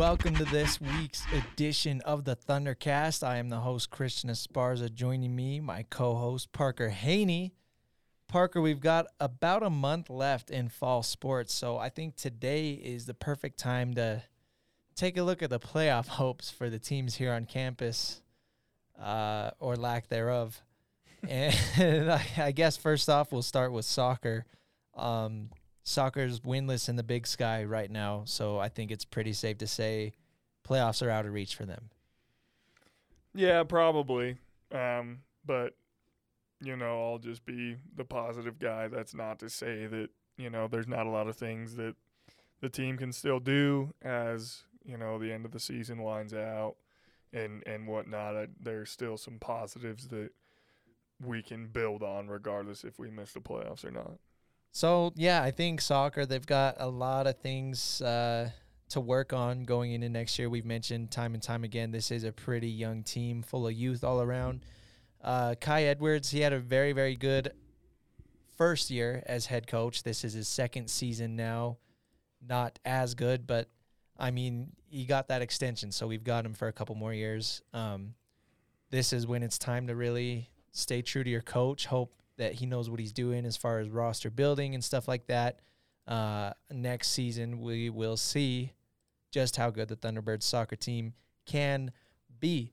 Welcome to this week's edition of the Thundercast. I am the host, Christian Esparza. Joining me, my co host, Parker Haney. Parker, we've got about a month left in fall sports, so I think today is the perfect time to take a look at the playoff hopes for the teams here on campus, uh, or lack thereof. and I, guess first off, we'll start with soccer. Um, soccer's winless in the Big Sky right now, so I think it's pretty safe to say playoffs are out of reach for them. Yeah, probably. Um, but you know, I'll just be the positive guy. That's not to say that you know there's not a lot of things that the team can still do as you know the end of the season winds out and and whatnot. I, there's still some positives that we can build on regardless if we miss the playoffs or not. So yeah, I think soccer they've got a lot of things uh, to work on going into next year. We've mentioned time and time again this is a pretty young team full of youth all around. Uh, Kai Edwards he had a very very good first year as head coach. This is his second season now. Not as good, but I mean he got that extension, so we've got him for a couple more years. Um, this is when it's time to really stay true to your coach. Hope that he knows what he's doing as far as roster building and stuff like that. Uh, next season, we will see just how good the Thunderbirds soccer team can be.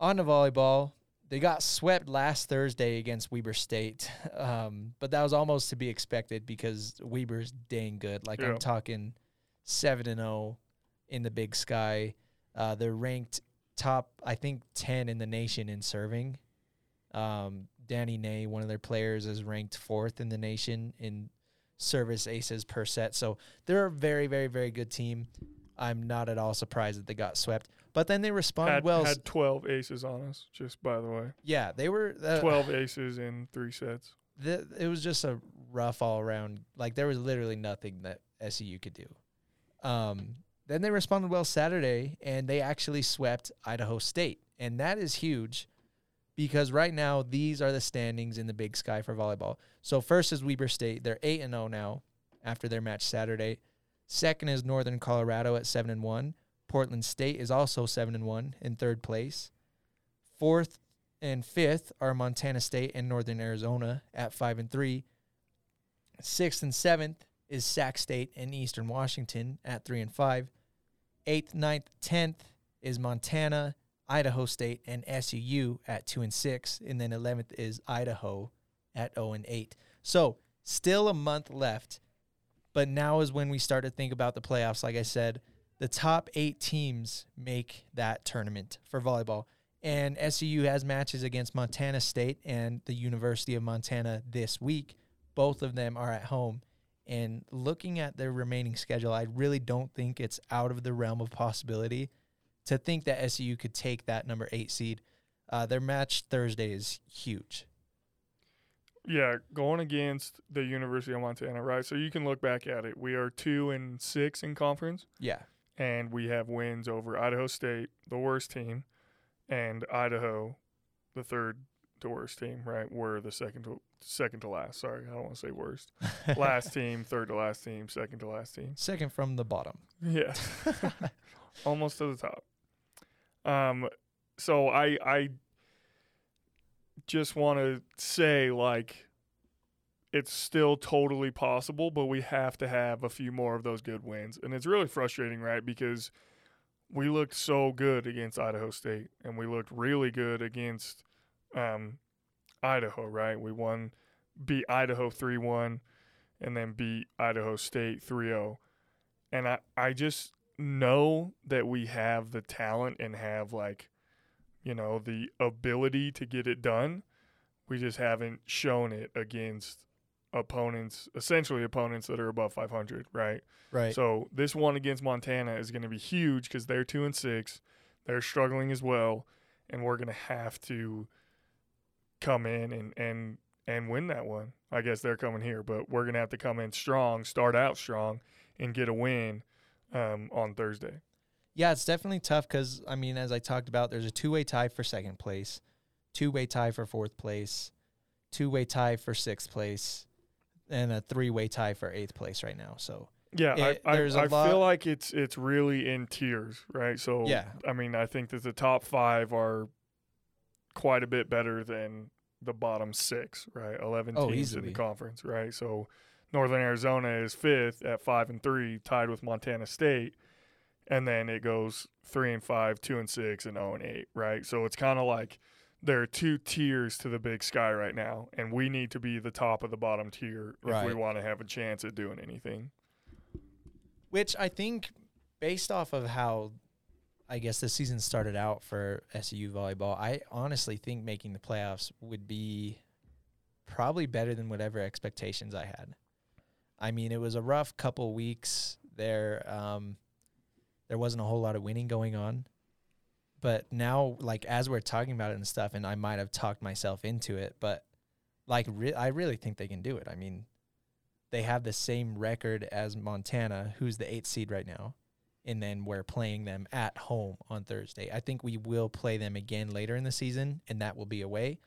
On the volleyball, they got swept last Thursday against Weber State, um, but that was almost to be expected because Weber's dang good. Like yeah. I'm talking seven and zero oh in the Big Sky. Uh, they're ranked top, I think, ten in the nation in serving. Um, Danny Ney, one of their players, is ranked fourth in the nation in service aces per set. So they're a very, very, very good team. I'm not at all surprised that they got swept. But then they responded had, well. Had 12 aces on us, just by the way. Yeah, they were uh, 12 aces in three sets. The, it was just a rough all around. Like there was literally nothing that SUU could do. Um, then they responded well Saturday, and they actually swept Idaho State, and that is huge because right now these are the standings in the Big Sky for volleyball. So first is Weber State. They're 8 and 0 now after their match Saturday. Second is Northern Colorado at 7 and 1. Portland State is also 7 and 1 in third place. Fourth and fifth are Montana State and Northern Arizona at 5 and 3. Sixth and seventh is Sac State and Eastern Washington at 3 and 5. Eighth, ninth, tenth is Montana Idaho State and SUU at two and six, and then eleventh is Idaho at zero oh and eight. So still a month left, but now is when we start to think about the playoffs. Like I said, the top eight teams make that tournament for volleyball, and SUU has matches against Montana State and the University of Montana this week. Both of them are at home. And looking at their remaining schedule, I really don't think it's out of the realm of possibility to think that SU could take that number eight seed. Uh, their match Thursday is huge. Yeah, going against the University of Montana, right? So you can look back at it. We are two and six in conference. Yeah. And we have wins over Idaho State, the worst team, and Idaho, the third to worst team, right? We're the second to second to last. Sorry, I don't want to say worst. last team, third to last team, second to last team. Second from the bottom. Yeah. Almost to the top. Um, so I I just want to say like it's still totally possible, but we have to have a few more of those good wins, and it's really frustrating, right? Because we looked so good against Idaho State, and we looked really good against um, Idaho, right? We won, beat Idaho three one, and then beat Idaho State 3-0. and I I just know that we have the talent and have like you know the ability to get it done. We just haven't shown it against opponents essentially opponents that are above 500 right? Right. So this one against montana is going to be huge because they're two and six. They're struggling as well and we're going to have to come in and and and win that one. I guess they're coming here but we're going to have to come in strong start out strong and get a win um, on Thursday. Yeah, it's definitely tough because I mean, as I talked about, there's a two-way tie for second place, two-way tie for fourth place, two-way tie for sixth place, and a three-way tie for eighth place right now. So Yeah, It- I, I, there's a I lot- feel like it's it's really in tiers, right? So Yeah. I mean, I think that the top five are quite a bit better than the bottom six, right? Eleven Oh, teams in the conference, right? So Northern Arizona is fifth at five and three, tied with Montana State, and then it goes three and five, two and six, and zero and eight, right? So it's kind of like there are two tiers to the Big Sky right now, and we need to be the top of the bottom tier if we want to have a chance at doing anything. Which I think, based off of how, I guess the season started out for SU volleyball, I honestly think making the playoffs would be probably better than whatever expectations I had. I mean, it was a rough couple weeks there. Um, there wasn't a whole lot of winning going on, but now, like as we're talking about it and stuff, and I might have talked myself into it, but like re- I really think they can do it. I mean, they have the same record as Montana, who's the eighth seed right now. And then we're playing them at home on Thursday. I think we will play them again later in the season, and that will be away.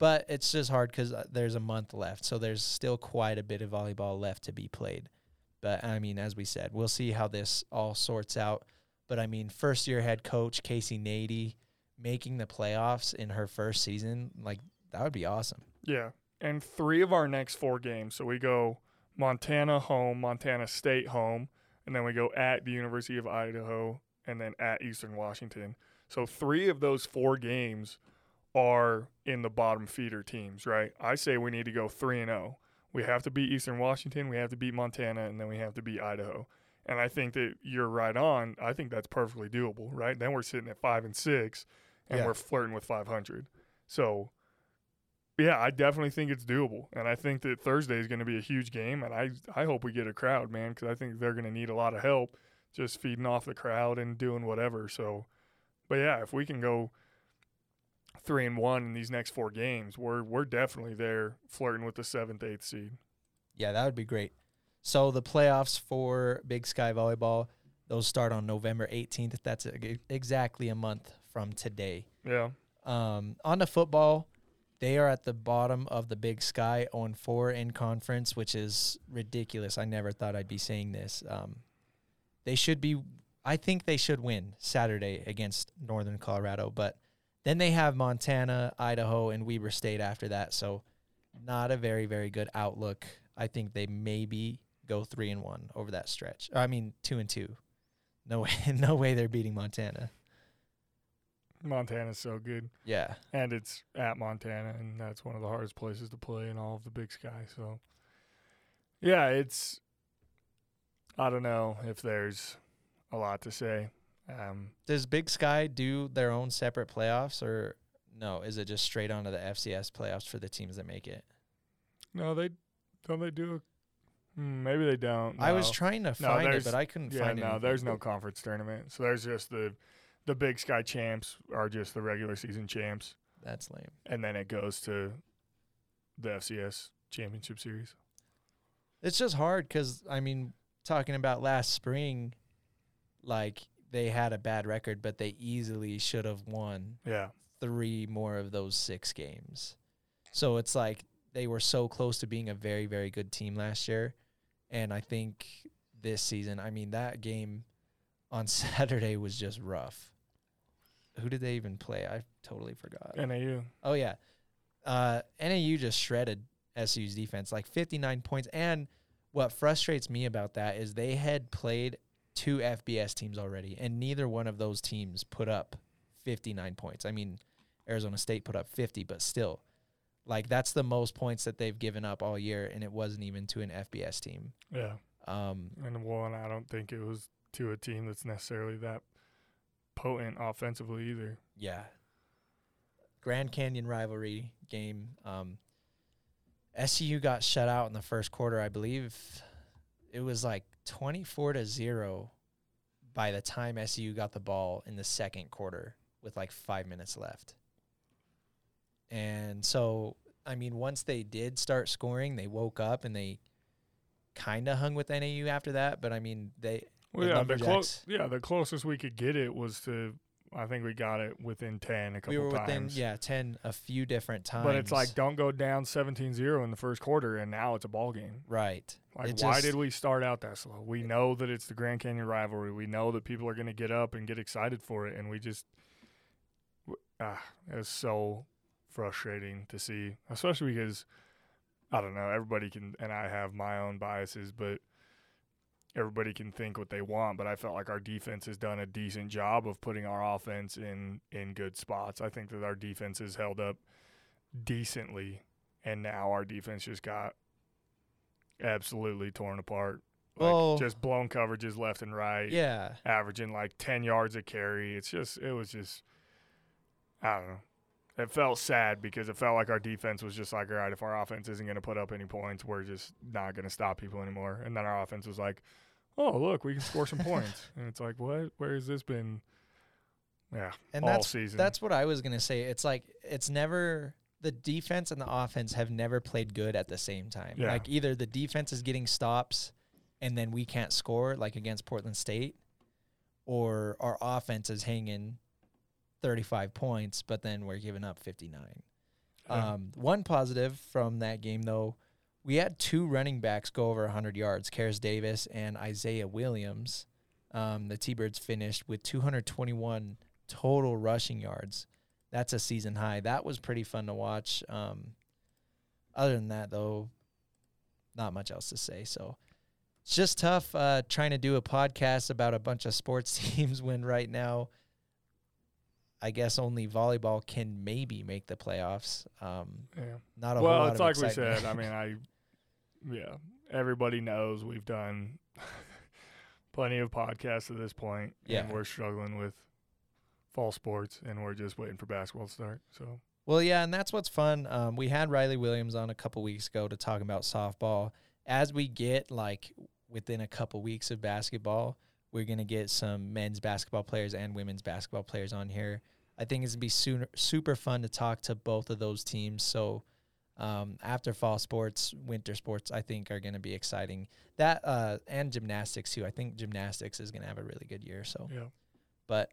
But it's just hard because uh, there's a month left. So there's still quite a bit of volleyball left to be played. But I mean, as we said, we'll see how this all sorts out. But I mean, first year head coach Casey Nady making the playoffs in her first season, like that would be awesome. Yeah. And three of our next four games. So we go Montana home, Montana State home, and then we go at the University of Idaho and then at Eastern Washington. So three of those four games are in the bottom feeder teams, right? I say we need to go 3 and 0. We have to beat Eastern Washington, we have to beat Montana, and then we have to beat Idaho. And I think that you're right on. I think that's perfectly doable, right? Then we're sitting at 5 and 6 and Yeah. we're flirting with 500. So yeah, I definitely think it's doable, and I think that Thursday is going to be a huge game, and I I hope we get a crowd, man, because I think they're going to need a lot of help, just feeding off the crowd and doing whatever. So, but yeah, if we can go three and one in these next four games, we're we're definitely there, flirting with the seventh, eighth seed. Yeah, that would be great. So the playoffs for Big Sky Volleyball, those start on November 18th. That's exactly a month from today. Yeah, Um, on the football, they are at the bottom of the Big Sky on four in conference, which is ridiculous. I never thought I'd be saying this. Um, they should be. I think they should win Saturday against Northern Colorado, but then they have Montana, Idaho, and Weber State after that. So not a very very good outlook. I think they maybe go three and one over that stretch. I mean two and two. No way, no way they're beating Montana. Montana's so good, Yeah. and it's at Montana, and that's one of the hardest places to play in all of the Big Sky. So, yeah, it's. I don't know if there's a lot to say. Um, Does Big Sky do their own separate playoffs or no? Is it just straight onto the FCS playoffs for the teams that make it? no, they don't. They do. Hmm, maybe they don't. I was trying to No, find it, but I couldn't Yeah, find it. no, there's no conference tournament. So there's just the the Big Sky champs are just the regular season champs, That's lame. and then it goes to the FCS championship series. It's just hard because I mean, talking about last spring, like they had a bad record, but they easily should have won Yeah, three more of those six games. So it's like they were so close to being a very, very good team last year. And I think this season, I mean, that game on Saturday was just rough. Who did they even play? I totally forgot. NAU. Oh, yeah. Uh, NAU just shredded SU's defense, like 59 points. And what frustrates me about that is they had played two FBS teams already, and neither one of those teams put up 59 points. I mean, Arizona State put up 50, but still, like that's the most points that they've given up all year, and it wasn't even to an FBS team. Yeah, Um, and one I don't think it was to a team that's necessarily that potent offensively either. yeah. Grand Canyon rivalry game. Um, SCU got shut out in the first quarter. I believe it was like 24 to 0 by the time SU got the ball in the second quarter with like five minutes left. And so, I mean, once they did start scoring, they woke up and they kind of hung with NAU after that. But I mean, they Well, The yeah, the close, yeah, the closest we could get it was to I think we got it within ten a couple times. we were within times. yeah ten a few different times. But it's like don't go down 17-0 in the first quarter, and now it's a ball game. right. Like, It why did we start out that slow? We know that it's the Grand Canyon rivalry. We know that people are going to get up and get excited for it, and we just, ah, it was so frustrating to see, especially because I don't know. Everybody can, and I have my own biases, but everybody can think what they want. But I felt like our defense has done a decent job of putting our offense in in good spots. I think that our defense has held up decently, and now our defense just got absolutely torn apart. Like Well- just blown coverages left and right. Yeah. Averaging like ten yards a carry. It's just it was just I don't know. It felt sad because it felt like our defense was just like, all right, if our offense isn't going to put up any points, we're just not going to stop people anymore. And then our offense was like, oh, look, we can score some points. And it's like, what? Where has this been? Yeah, And all that's season. that's what I was gonna say. It's like it's never the defense and the offense have never played good at the same time. Yeah. Like either the defense is getting stops and then we can't score like against Portland State, or our offense is hanging 35 points, but then we're giving up 59. Yeah. Um, one positive from that game, though, we had two running backs go over 100 yards, Karis Davis and Isaiah Williams. Um, the T-Birds finished with 221 total rushing yards. That's a season high. That was pretty fun to watch. Um, other than that, though, not much else to say. So it's just tough uh, trying to do a podcast about a bunch of sports teams when right now – I guess only volleyball can maybe make the playoffs. Um, yeah. not a well, lot it's like we said. I mean, I, yeah, everybody knows we've done plenty of podcasts at this point, Yeah. and we're struggling with fall sports, and we're just waiting for basketball to start. So well, yeah, and that's what's fun. Um, we had Riley Williams on a couple weeks ago to talk about softball. As we get like within a couple weeks of basketball, we're gonna get some men's basketball players and women's basketball players on here. I think it's gonna be sooner, super fun to talk to both of those teams. So um, after fall sports, winter sports, I think are gonna be exciting. That uh, and gymnastics too. I think gymnastics is gonna have a really good year. So. yeah, But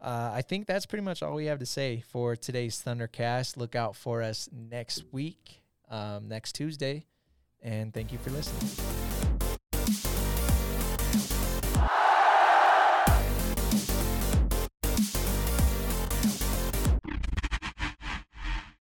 uh, I think that's pretty much all we have to say for today's Thundercast. Look out for us next week, um, next Tuesday. And thank you for listening.